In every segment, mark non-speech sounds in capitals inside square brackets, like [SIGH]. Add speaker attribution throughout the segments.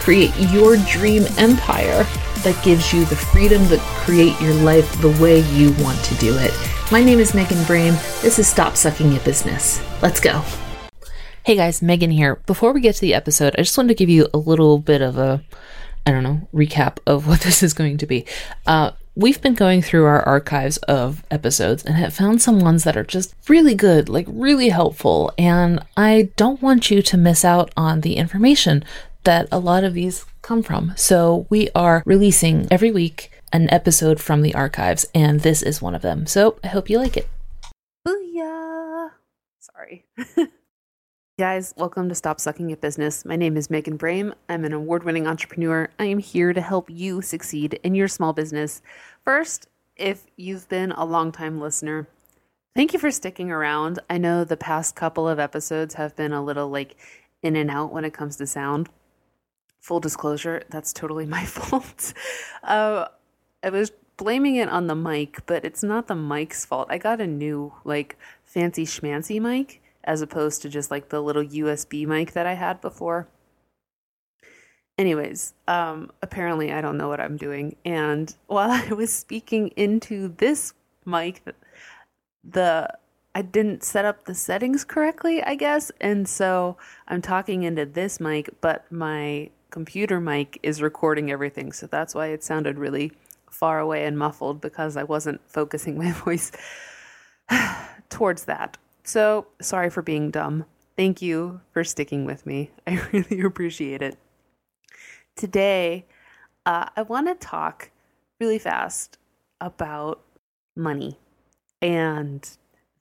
Speaker 1: create your dream empire that gives you the freedom to create your life the way you want to do it. My name is Megan Brame. This is Stop Sucking at Business. Let's go. Hey guys, Megan here. Before we get to the episode, I just wanted to give you a little bit of a, I don't know, recap of [LAUGHS] what this is going to be. Uh, we've been going through our archives of episodes and have found some ones that are just really good, like really helpful. And I don't want you to miss out on the information that a lot of these come from. So we are releasing every week an episode from the archives, and this is one of them. So I hope you like it. Booyah! Sorry. [LAUGHS] Guys, welcome to Stop Sucking at Business. My name is Megan Brame. I'm an award winning entrepreneur. I am here to help you succeed in your small business. First, if you've been a long-time listener, thank you for sticking around. I know the past couple of episodes have been a little like in and out when it comes to sound full disclosure, that's totally my [LAUGHS] fault. Uh, I was blaming it on the mic, but it's not the mic's fault. I got a new, like, fancy schmancy mic as opposed to just like the little USB mic that I had before. Anyways, um, apparently I don't know what I'm doing. And while [LAUGHS] I was speaking into this mic, the I didn't set up the settings correctly, I guess. And so I'm talking into this mic, but my computer mic is recording everything. So that's why it sounded really far away and muffled because I wasn't focusing [LAUGHS] my voice [SIGHS] towards that. So sorry for being dumb. Thank you for sticking with me. [LAUGHS] I really appreciate it. Today, uh, I want to talk really fast about money and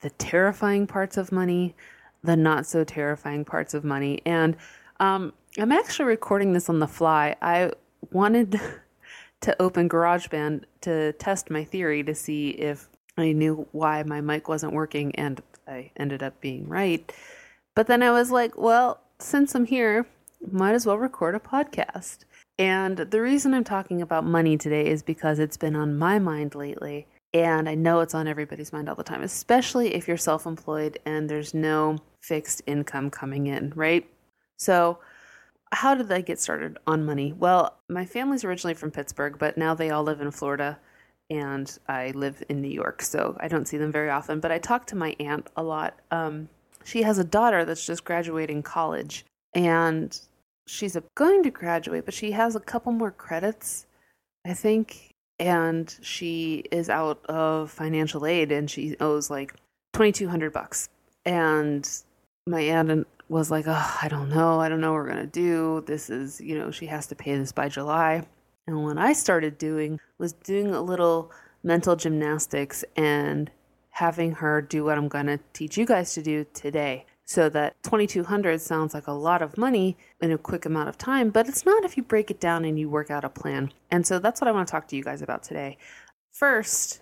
Speaker 1: the terrifying parts of money, the not so terrifying parts of money. And um, I'm actually recording this on the fly. I wanted [LAUGHS] to open GarageBand to test my theory to see if I knew why my mic wasn't working, and I ended up being right. But then I was like, well, since I'm here, might as well record a podcast. And the reason I'm talking about money today is because it's been on my mind lately. And I know it's on everybody's mind all the time, especially if you're self employed and there's no fixed income coming in, right? So, how did I get started on money? Well, my family's originally from Pittsburgh, but now they all live in Florida and I live in New York, so I don't see them very often. But I talk to my aunt a lot. Um, she has a daughter that's just graduating college, and she's going to graduate, but she has a couple more credits, I think, and she is out of financial aid, and she owes like twenty two hundred bucks. And my aunt was like, oh, I don't know. I don't know what we're going to do. This is, you know, she has to pay this by July. And what I started doing was doing a little mental gymnastics and having her do what I'm going to teach you guys to do today. So that 2200 sounds like a lot of money in a quick amount of time, but it's not if you break it down and you work out a plan. And so that's what I want to talk to you guys about today. First,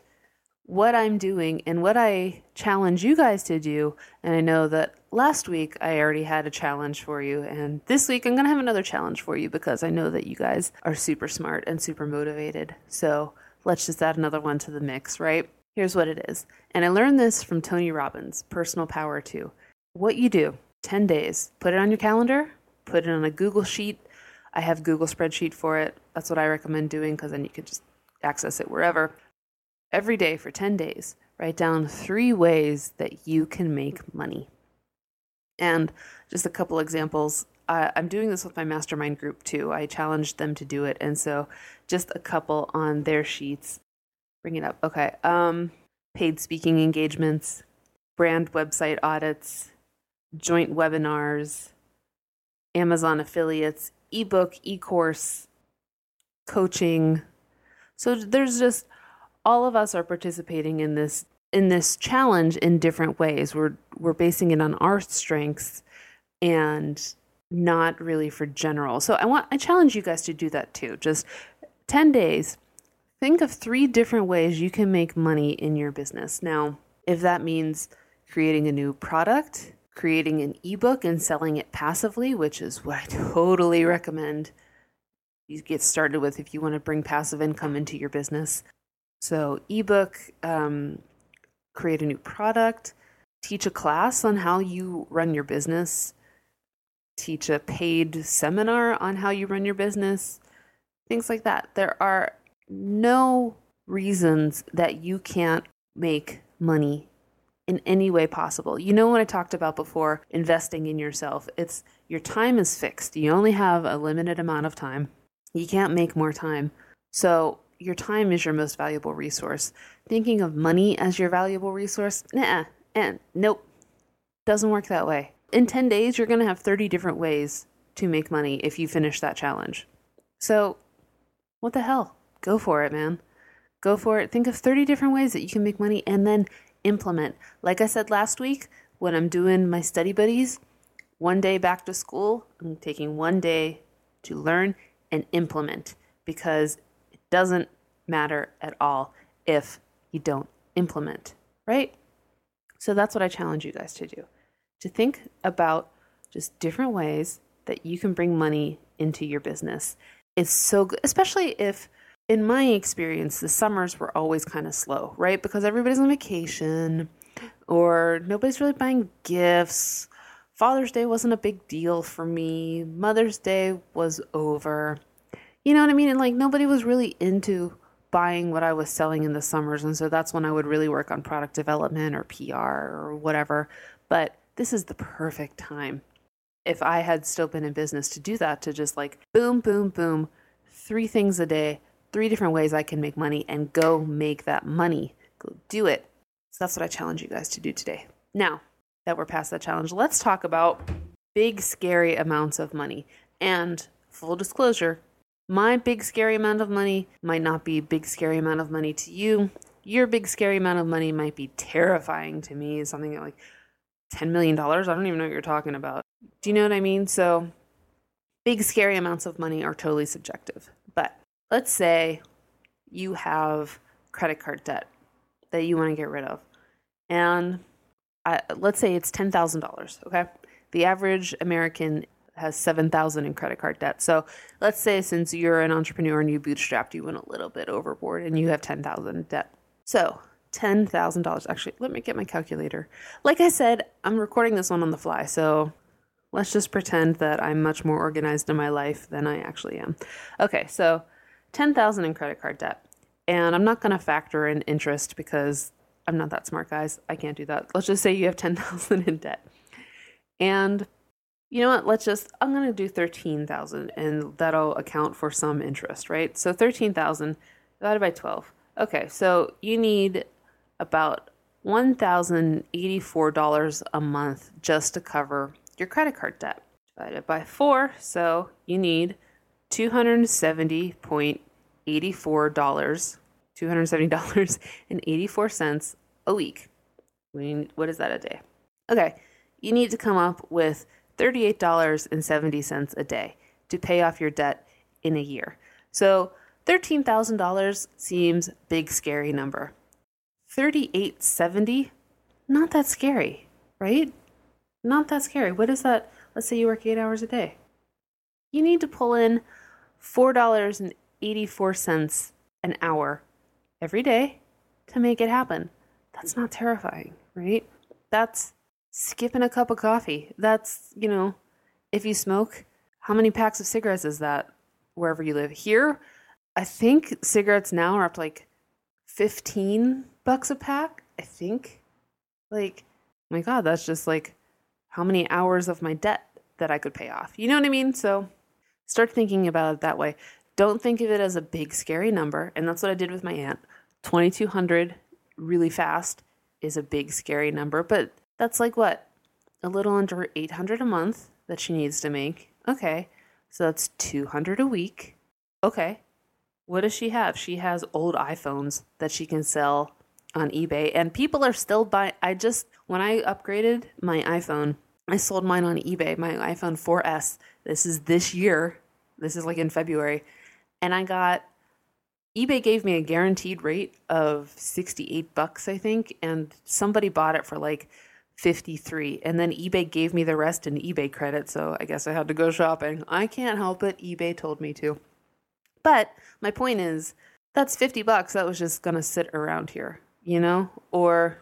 Speaker 1: what I'm doing and what I challenge you guys to do. And I know that last week I already had a challenge for you, and this week I'm going to have another challenge for you because I know that you guys are super smart and super motivated. So let's just add another one to the mix, right? Here's what it is. And I learned this from Tony Robbins, Personal Power 2. What you do 10 days, put it on your calendar, put it on a Google Sheet. I have Google Spreadsheet for it. That's what I recommend doing because then you can just access it wherever every day for 10 days, write down three ways that you can make money. And just a couple examples uh, I'm doing this with my mastermind group too. I challenged them to do it. And so just a couple on their sheets. Bring it up. Okay. Um, paid speaking engagements, brand website audits, joint webinars, Amazon affiliates, ebook, e course, coaching. So there's just all of us are participating in this in this challenge in different ways. We're we're basing it on our strengths and not really for general. So I want I challenge you guys to do that too. Just 10 days. Think of three different ways you can make money in your business. Now, if that means creating a new product, creating an ebook and selling it passively, which is what I totally recommend you get started with if you want to bring passive income into your business. So, ebook, um, create a new product, teach a class on how you run your business, teach a paid seminar on how you run your business, things like that. There are no reasons that you can't make money in any way possible. You know what I talked about before, investing in yourself. It's your time is fixed. You only have a limited amount of time. You can't make more time. So your time is your most valuable resource. Thinking of money as your valuable resource, nah, and nope. Doesn't work that way. In 10 days, you're going to have 30 different ways to make money if you finish that challenge. So, what the hell? Go for it, man. Go for it. Think of 30 different ways that you can make money and then implement. Like I said last week, when I'm doing my study buddies, one day back to school, I'm taking one day to learn and implement because doesn't matter at all if you don't implement, right? So that's what I challenge you guys to do to think about just different ways that you can bring money into your business. It's so good, especially if in my experience, the summers were always kind of slow, right? Because everybody's on vacation or nobody's really buying gifts. Father's Day wasn't a big deal for me. Mother's Day was over. You know what I mean? And like nobody was really into buying what I was selling in the summers. And so that's when I would really work on product development or PR or whatever. But this is the perfect time. If I had still been in business to do that, to just like boom, boom, boom, three things a day three different ways I can make money and go make that money. Go do it. So that's what I challenge you guys to do today. Now that we're past that challenge, let's talk about big, scary amounts of money. And full disclosure, my big, scary amount of money might not be a big, scary amount of money to you. Your big, scary amount of money might be terrifying to me, something like $10 million. I don't even know what you're talking about. Do you know what I mean? So, big, scary amounts of money are totally subjective. But let's say you have credit card debt that you want to get rid of. And I, let's say it's $10,000, okay? The average American has 7,000 in credit card debt. So, let's say since you're an entrepreneur and you bootstrapped, you went a little bit overboard and you have 10,000 debt. So, $10,000. Actually, let me get my calculator. Like I said, I'm recording this one on the fly, so let's just pretend that I'm much more organized in my life than I actually am. Okay, so 10,000 in credit card debt. And I'm not going to factor in interest because I'm not that smart, guys. I can't do that. Let's just say you have 10,000 in debt. And you know what? Let's just I'm going to do 13,000 and that'll account for some interest, right? So 13,000 divided by 12. Okay, so you need about $1,084 a month just to cover your credit card debt. Divided by 4, so you need $270.84, [LAUGHS] $270.84 a week. What is that a day? Okay, you need to come up with $38.70 a day to pay off your debt in a year. So $13,000 seems big scary number. 3870 not that scary, right? Not that scary. What is that? Let's say you work 8 hours a day. You need to pull in $4.84 an hour every day to make it happen. That's not terrifying, right? That's skipping a cup of coffee. That's, you know, if you smoke, how many packs of cigarettes is that wherever you live? Here, I think cigarettes now are up to like 15 bucks a pack, I think. Like, my God, that's just like how many hours of my debt that I could pay off. You know what I mean? So start thinking about it that way. Don't think of it as a big scary number, and that's what I did with my aunt. 2200 really fast is a big scary number, but that's like what? A little under 800 a month that she needs to make. Okay. So that's 200 a week. Okay. What does she have? She has old iPhones that she can sell on eBay and people are still buying I just when I upgraded my iPhone, I sold mine on eBay, my iPhone 4S. This is this year. This is like in February. And I got eBay gave me a guaranteed rate of 68 bucks, I think, and somebody bought it for like 53 and then eBay gave me the rest in eBay credit, so I guess I had to go shopping. I can't help it, eBay told me to. But my point is that's 50 bucks that was just to sit around here, you know? Or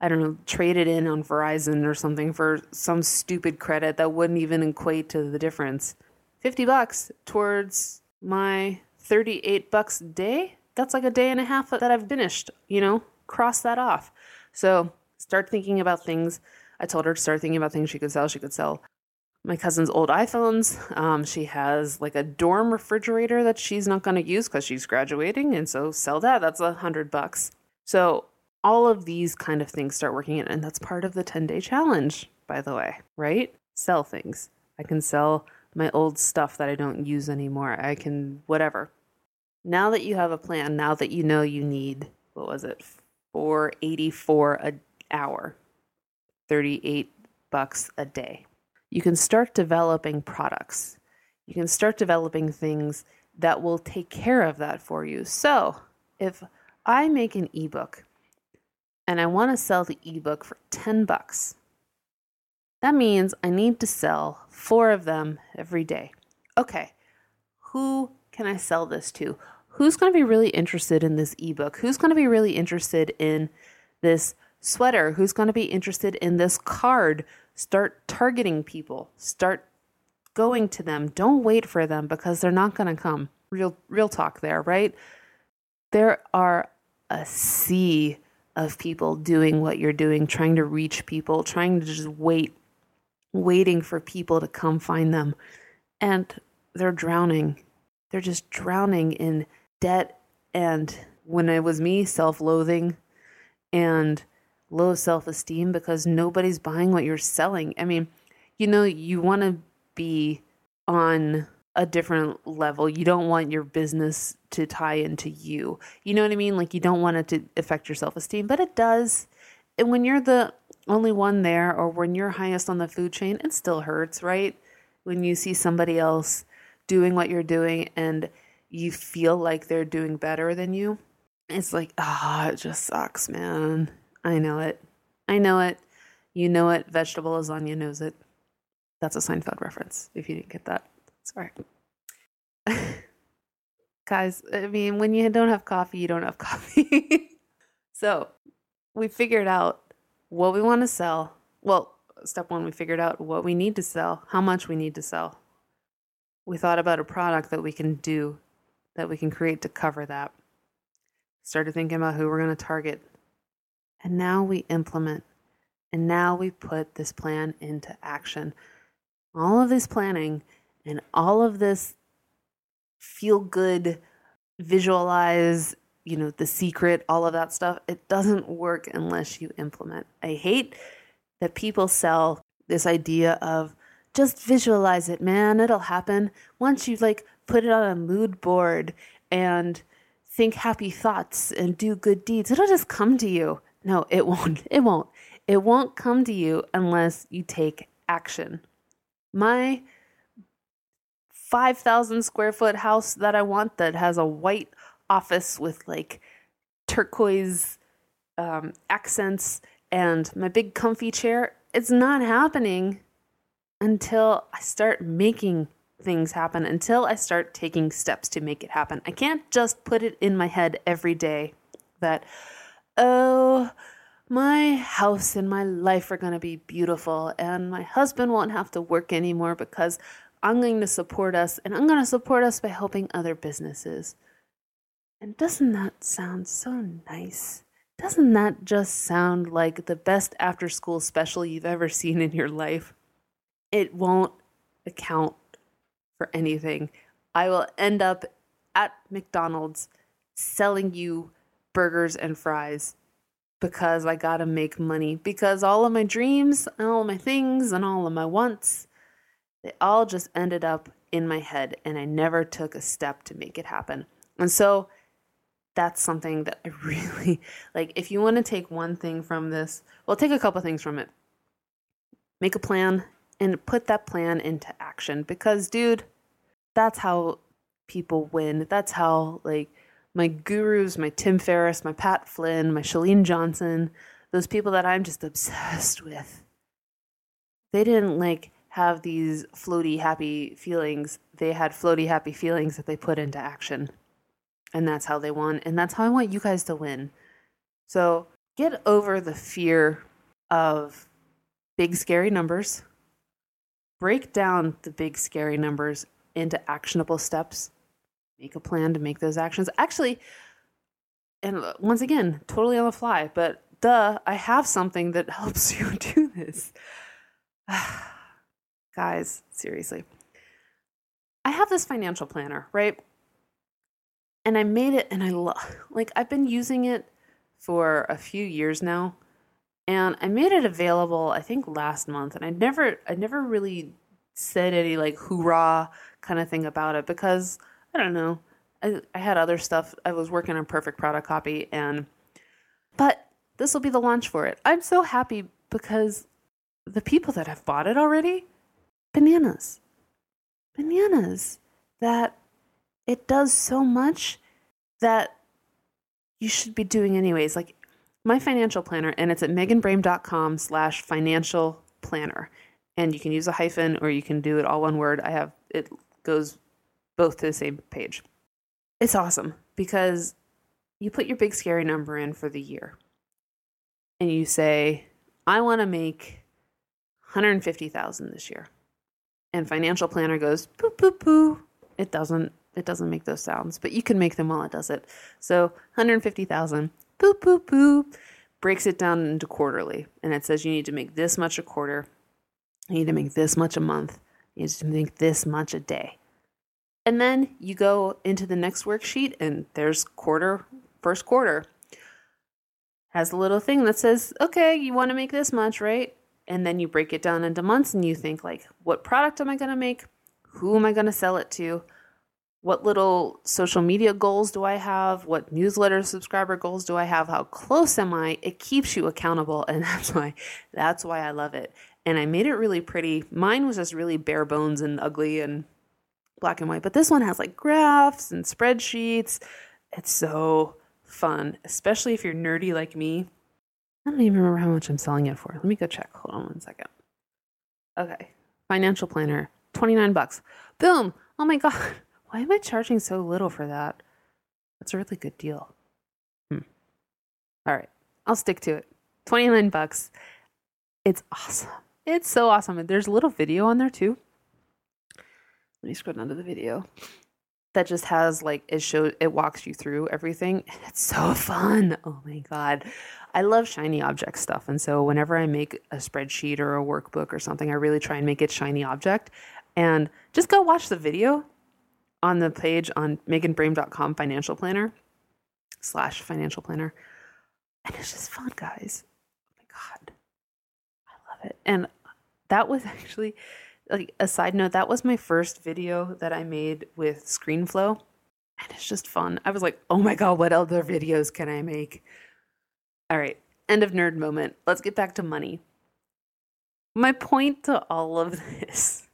Speaker 1: I don't know, trade it in on Verizon or something for some stupid credit that wouldn't even equate to the difference. 50 bucks towards my 38 bucks a day, that's like a day and a half that I've finished, you know, cross that off. So start thinking about things. I told her to start thinking about things she could sell. She could sell my cousin's old iPhones. Um, she has like a dorm refrigerator that she's not going to use because she's graduating. And so sell that. That's a hundred bucks. So all of these kind of things start working in. And that's part of the 10 day challenge, by the way, right? Sell things. I can sell my old stuff that I don't use anymore. I can, whatever. Now that you have a plan, now that you know you need, what was it, 484 a hour, 38 bucks a day. You can start developing products. You can start developing things that will take care of that for you. So, if I make an ebook and I want to sell the ebook for 10 bucks, that means I need to sell four of them every day. Okay, who can I sell this to? Who's going to be really interested in this ebook? Who's going to be really interested in this sweater? Who's going to be interested in this card? Start targeting people. Start going to them. Don't wait for them because they're not going to come. Real real talk there, right? There are a sea of people doing what you're doing, trying to reach people, trying to just wait waiting for people to come find them. And they're drowning. They're just drowning in debt and when it was me, self loathing and low self esteem because nobody's buying what you're selling. I mean, you know, you want to be on a different level. You don't want your business to tie into you. You know what I mean? Like, you don't want it to affect your self esteem, but it does. And when you're the only one there or when you're highest on the food chain, it still hurts, right? When you see somebody else doing what you're doing and you feel like they're doing better than you, it's like, ah, oh, it just sucks, man. I know it. I know it. You know it. Vegetable lasagna knows it. That's a Seinfeld reference, if you didn't get that. Sorry. [LAUGHS] Guys, I mean, when you don't have coffee, you don't have [LAUGHS] coffee. so we figured out what we want to sell. Well, step one, we figured out what we need to sell, how much we need to sell. We thought about a product that we can do, that we can create to cover that. Started thinking about who we're going to target. And now we implement. And now we put this plan into action. All of this planning and all of this feel good, visualize, you know, the secret, all of that stuff, it doesn't work unless you implement. I hate that people sell this idea of just visualize it, man, it'll happen. Once you like put it on a mood board and think happy thoughts and do good deeds, it'll just come to you. No, it [LAUGHS] won't. It won't. It won't come to you unless you take action. My 5,000 square foot house that I want that has a white office with like turquoise um, accents and my big comfy chair. It's not happening until I start making things happen, until I start taking steps to make it happen. I can't just put it in my head every day that, oh, my house and my life are going to be beautiful, and my husband won't have to work anymore because I'm going to support us, and I'm going to support us by helping other businesses. And doesn't that sound so nice? Doesn't that just sound like the best after school special you've ever seen in your life? It won't account for anything. I will end up at McDonald's selling you burgers and fries because I gotta make money. Because all of my dreams and all of my things and all of my wants, they all just ended up in my head and I never took a step to make it happen. And so that's something that I [LAUGHS] really like. If you want to take one thing from this, well, take a couple things from it. Make a plan and put that plan into action because, dude, that's how people win. That's how, like, my gurus, my Tim Ferriss, my Pat Flynn, my Chalene Johnson, those people that I'm just obsessed with, they didn't like have these floaty, happy feelings. They had floaty, happy feelings that they put into action. And that's how they won. And that's how I want you guys to win. So get over the fear of big, scary numbers. Break down the big, scary numbers into actionable steps. Make a plan to make those actions. Actually, and uh, once again, totally on the fly, but duh, I have something that [LAUGHS] helps you do this. [SIGHS] Guys, seriously. I have this financial planner, right? and I made it and I love like I've been using it for a few years now and I made it available I think last month and I never I never really said any like hoorah kind of thing about it because I don't know I, I had other stuff I was working on perfect product copy and but this will be the launch for it I'm so happy because the people that have bought it already bananas bananas that it does so much that you should be doing anyways. Like my financial planner, and it's at meganbrame.com slash financial planner. And you can use a hyphen or you can do it all one word. I have it goes both to the same page. It's awesome because you put your big scary number in for the year and you say, I want to make 150,000 this year. And financial planner goes, poo, poo, poo. It doesn't it doesn't make those sounds, but you can make them while it does it. So 150,000, boop, boop, boop, breaks it down into quarterly. And it says you need to make this much a quarter, you need to make this much a month, you need to make this much a day. And then you go into the next worksheet, and there's quarter, first quarter. Has a little thing that says, okay, you want to make this much, right? And then you break it down into months and you think, like, what product am I going to make? Who am I going to sell it to? what little social media goals do I have? What newsletter subscriber goals do I have? How close am I? It keeps you accountable [LAUGHS] and that's why that's why I love it. And I made it really pretty. Mine was just really bare bones and ugly and black and white, but this one has like graphs and spreadsheets. It's so fun, especially if you're nerdy like me. I don't even remember how much I'm selling it for. Let me go check. Hold on one second. Okay. Financial planner, 29 bucks. Boom. Oh my god. [LAUGHS] Why am I charging so little for that? That's a really good deal. Hmm. All right, I'll stick to it. 29 bucks. It's awesome. It's so awesome. there's a little video on there too. Let me scroll down to the video. That just has like it shows it walks you through everything. [LAUGHS] It's so fun. Oh my god. I love shiny object stuff. And so whenever I make a spreadsheet or a workbook or something, I really try and make it shiny object. And just go watch the video on the page on meganbrame.com financial planner slash financial planner. And it's just fun, guys. Oh my God. I love it. And that was [LAUGHS] actually like a side note, that was my first video that I made with ScreenFlow. And it's just fun. I was like, oh my God, what other videos can I make? All right, end of nerd moment. Let's get back to money. My point to all of [LAUGHS] this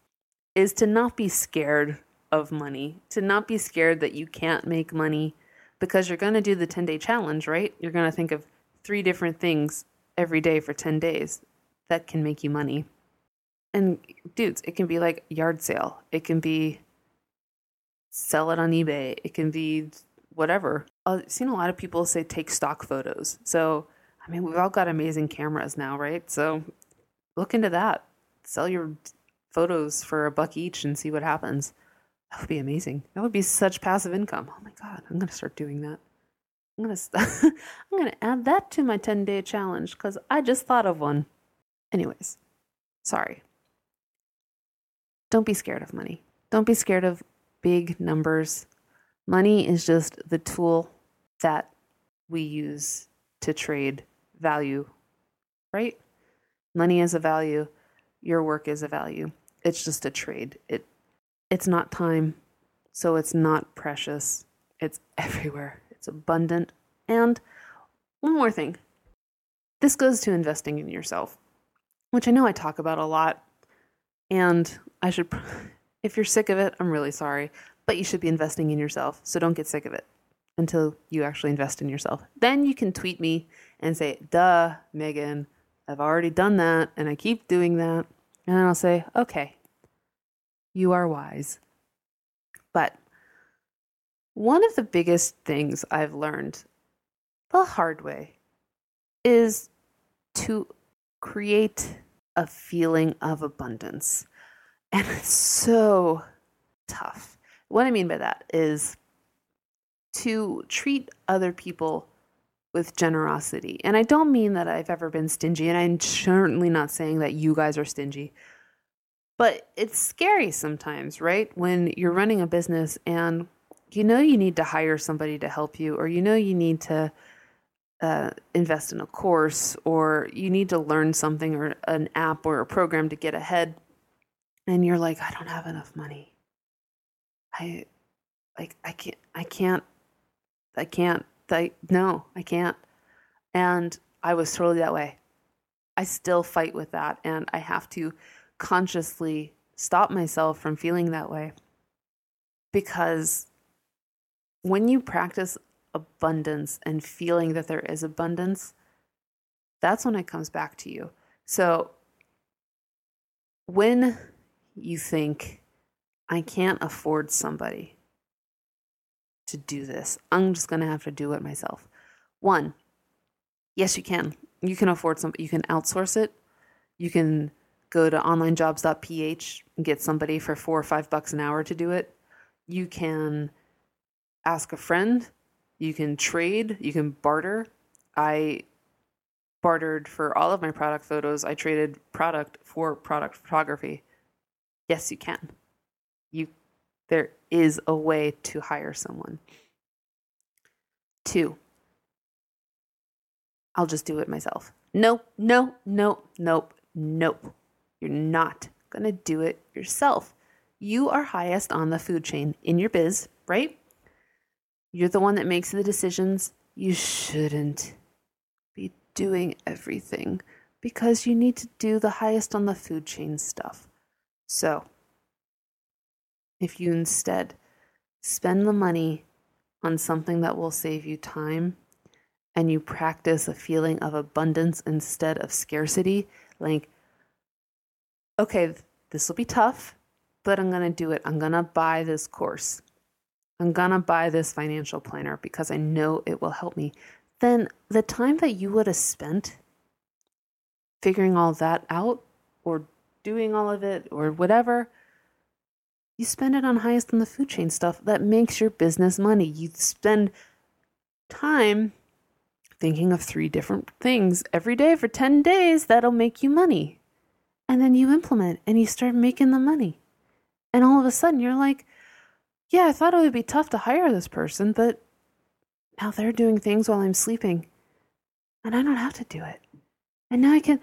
Speaker 1: is to not be scared of money, to not be scared that you can't make money because you're going to do the 10 day challenge, right? You're going to think of three different things every day for 10 days that can make you money. And dudes, it can be like yard sale, it can be sell it on eBay, it can be whatever. Uh, I've seen a lot of people say take stock photos. So, I mean, we've all got amazing cameras now, right? So, look into that. Sell your photos for a buck each and see what happens. That would be amazing. That would be such passive income. Oh my god, I'm gonna start doing that. I'm gonna st- [LAUGHS] I'm gonna add that to my 10 day challenge because I just thought of one. Anyways, sorry. Don't be scared of money. Don't be scared of big numbers. Money is just the tool that we use to trade value, right? Money is a value, your work is a value. It's just a trade. It it's not time, so it's not precious. It's [LAUGHS] everywhere. It's abundant. And one more thing. This goes to investing in yourself, which I know I talk about a lot. And I should [LAUGHS] if you're sick of it, I'm really sorry, but you should be investing in yourself. So don't get sick of it until you actually invest in yourself. Then you can tweet me and say, duh, Megan, I've already done that and I keep doing that. And then I'll say, okay, you are wise. But one of the biggest things I've learned the hard way is to create a feeling of abundance. And [LAUGHS] it's so tough. What I mean by that is to treat other people with generosity. And I don't mean that I've ever been stingy, and I'm certainly not saying that you guys are stingy. But it's scary sometimes, right? When you're running a business and you know you need to hire somebody to help you, or you know you need to uh, invest in a course, or you need to learn something, or an app or a program to get ahead. And you're like, I don't have enough money. I like I can't I can't I can't. I, no, I can't. And I was totally that way. I still fight with that. And I have to consciously stop myself from feeling that way. Because when you practice abundance and feeling that there is abundance, that's when it comes back to you. So when you think, I can't afford somebody, to do this. I'm just going to have to do it myself. One, yes, you can. You can afford some, you can outsource it. You can go to onlinejobs.ph and get somebody for four or five bucks an hour to do it. You can ask a friend. You can trade. You can barter. I bartered for all of my product photos. I traded product for product photography. Yes, you can. You there is a way to hire someone. Two, I'll just do it myself. Nope, no, no, nope, nope. You're not going to do it yourself. You are highest on the food chain in your biz, right? You're the one that makes the decisions. You shouldn't be doing everything because you need to do the highest on the food chain stuff. So, if you instead spend the money on something that will save you time and you practice a feeling of abundance instead of scarcity, like, okay, this will be tough, but I'm going to do it. I'm going to buy this course. I'm going to buy this financial planner because I know it will help me. Then the time that you would have spent figuring all that out or doing all of it or whatever you spend it on highest on the food chain stuff that makes your business money. You spend time thinking of three different things every day for 10 days that'll make you money. And then you implement and you start making the money. And all of a sudden you're like, yeah, I thought it would be tough to hire this person, but now they're doing things while I'm sleeping. And I don't have to do it. And now I can,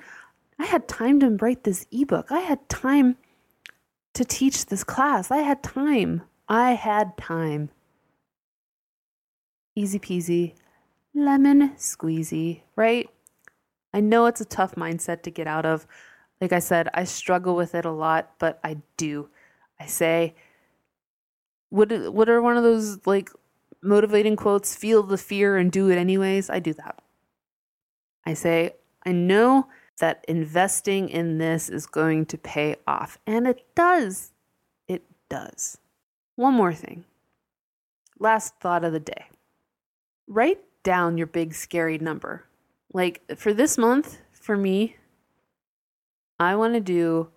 Speaker 1: I had time to write this ebook. I had time to teach this class. I had time. I had time. Easy peasy, lemon squeezy, right? I know it's a tough mindset to get out of. Like I said, I struggle with it a lot, but I do. I say, what what are one of those like motivating quotes? Feel the fear and do it anyways. I do that. I say, I know that investing in this is going to pay off. And it does. It does. One more thing. Last thought of the day write down your big scary number. Like for this month, for me, I want to do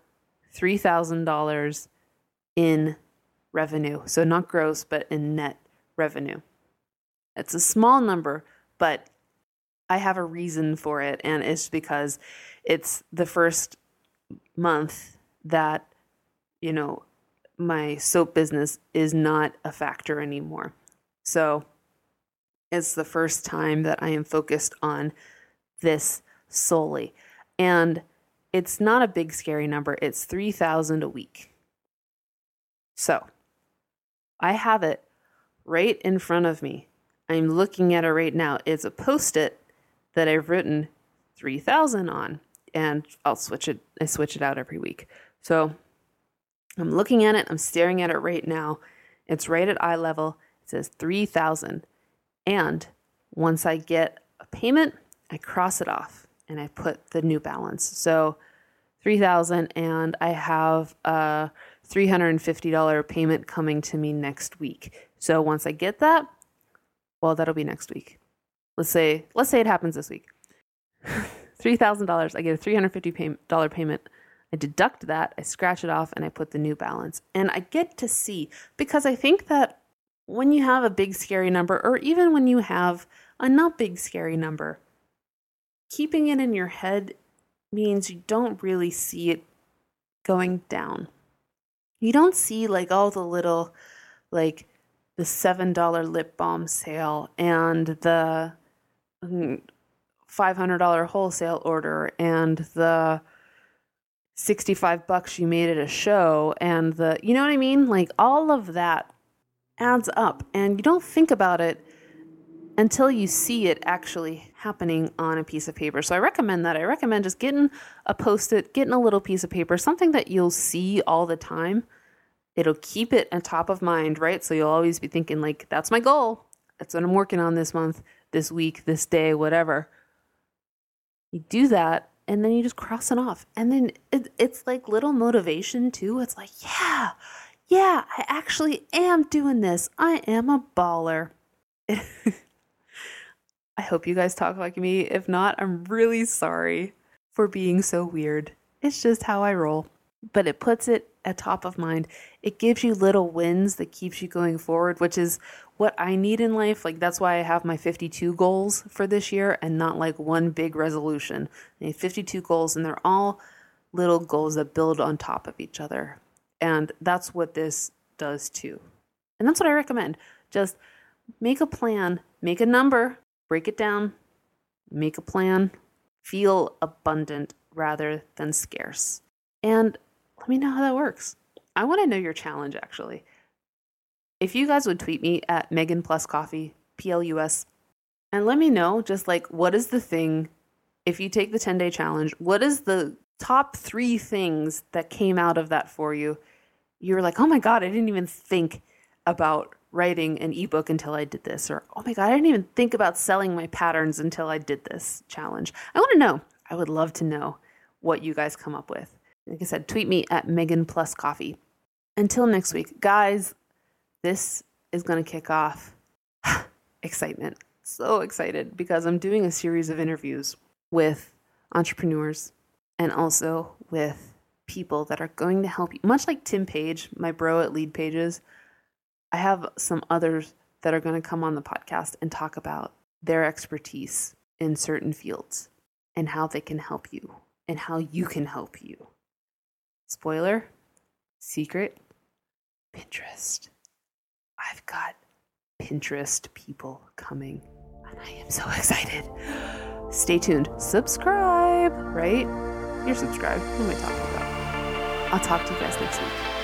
Speaker 1: $3,000 in revenue. So not gross, but in net revenue. It's a small number, but I have a reason for it, and it's because it's the first month that you know, my soap business is not a factor anymore. So it's the first time that I am focused on this solely. And it's not a big scary number. It's 3000 a week. So, I have it right in front of me. I'm looking at it right now. It's a post-it that I've written 3000 on and I'll switch it I switch it out every week. So, I'm looking at it, I'm staring at it right now. It's right at eye level. It says 3000. And once I get a payment, I cross it off and I put the new balance. So 3000 and I have a $350 payment coming to me next week. So once I get that, well that'll be next week. Let's say let's say it happens this week. [LAUGHS] $3,000, I get a $350 payment. I deduct that, I scratch it off and I put the new balance. And I get to see because I think that when you have a big scary number or even when you have a not big scary number, keeping it in your head means you don't really see it going down. You don't see like all the little, like the $7 lip balm sale and the $500 wholesale order and the 65 bucks you made at a show and the, you know what I mean? Like all of that adds up and you don't think about it until you see it actually happening on a piece of paper. So I recommend that. I recommend just getting a post it, getting a little piece of paper, something that you'll see all the time. It'll keep it on top of mind, right? So you'll always be thinking, like, that's my goal. That's what I'm working on this month, this week, this day, whatever. You do that, and then you just cross it off. And then it, it's like little motivation, too. It's like, yeah, yeah, I actually am doing this. I am a baller. [LAUGHS] I hope you guys talk like me. If not, I'm really sorry for being so weird. It's just how I roll. But it puts it at top of mind. It gives you little wins that keeps you going forward, which is what I need in life. Like that's why I have my 52 goals for this year and not like one big resolution. I need 52 goals and they're all little goals that build on top of each other. And that's what this does too. And that's what I recommend. Just make a plan, make a number, break it down, make a plan, feel abundant rather than scarce. And let me know how that works. I want to know your challenge actually. If you guys would tweet me at Megan Plus Coffee, P L U S, and let me know just like what is the thing, if you take the 10 day challenge, what is the top three things that came out of that for you? You're like, oh my God, I didn't even think about writing an ebook until I did this, or oh my God, I didn't even think about selling my patterns until I did this challenge. I want to know. I would love to know what you guys come up with. Like I said, tweet me at Megan Plus Coffee. Until next week, guys, this is going to kick off [SIGHS] excitement. So excited because I'm doing a series of interviews with entrepreneurs and also with people that are going to help you, much like Tim Paige, my bro at Leadpages I have some others that are going to come on the podcast and talk about their expertise in certain fields and how they can help you and how you can help you. Spoiler, secret, Pinterest. I've got Pinterest people coming and I am so [LAUGHS] excited. Stay tuned. Subscribe, right? You're subscribed. What am I talking about? I'll talk to you guys next week.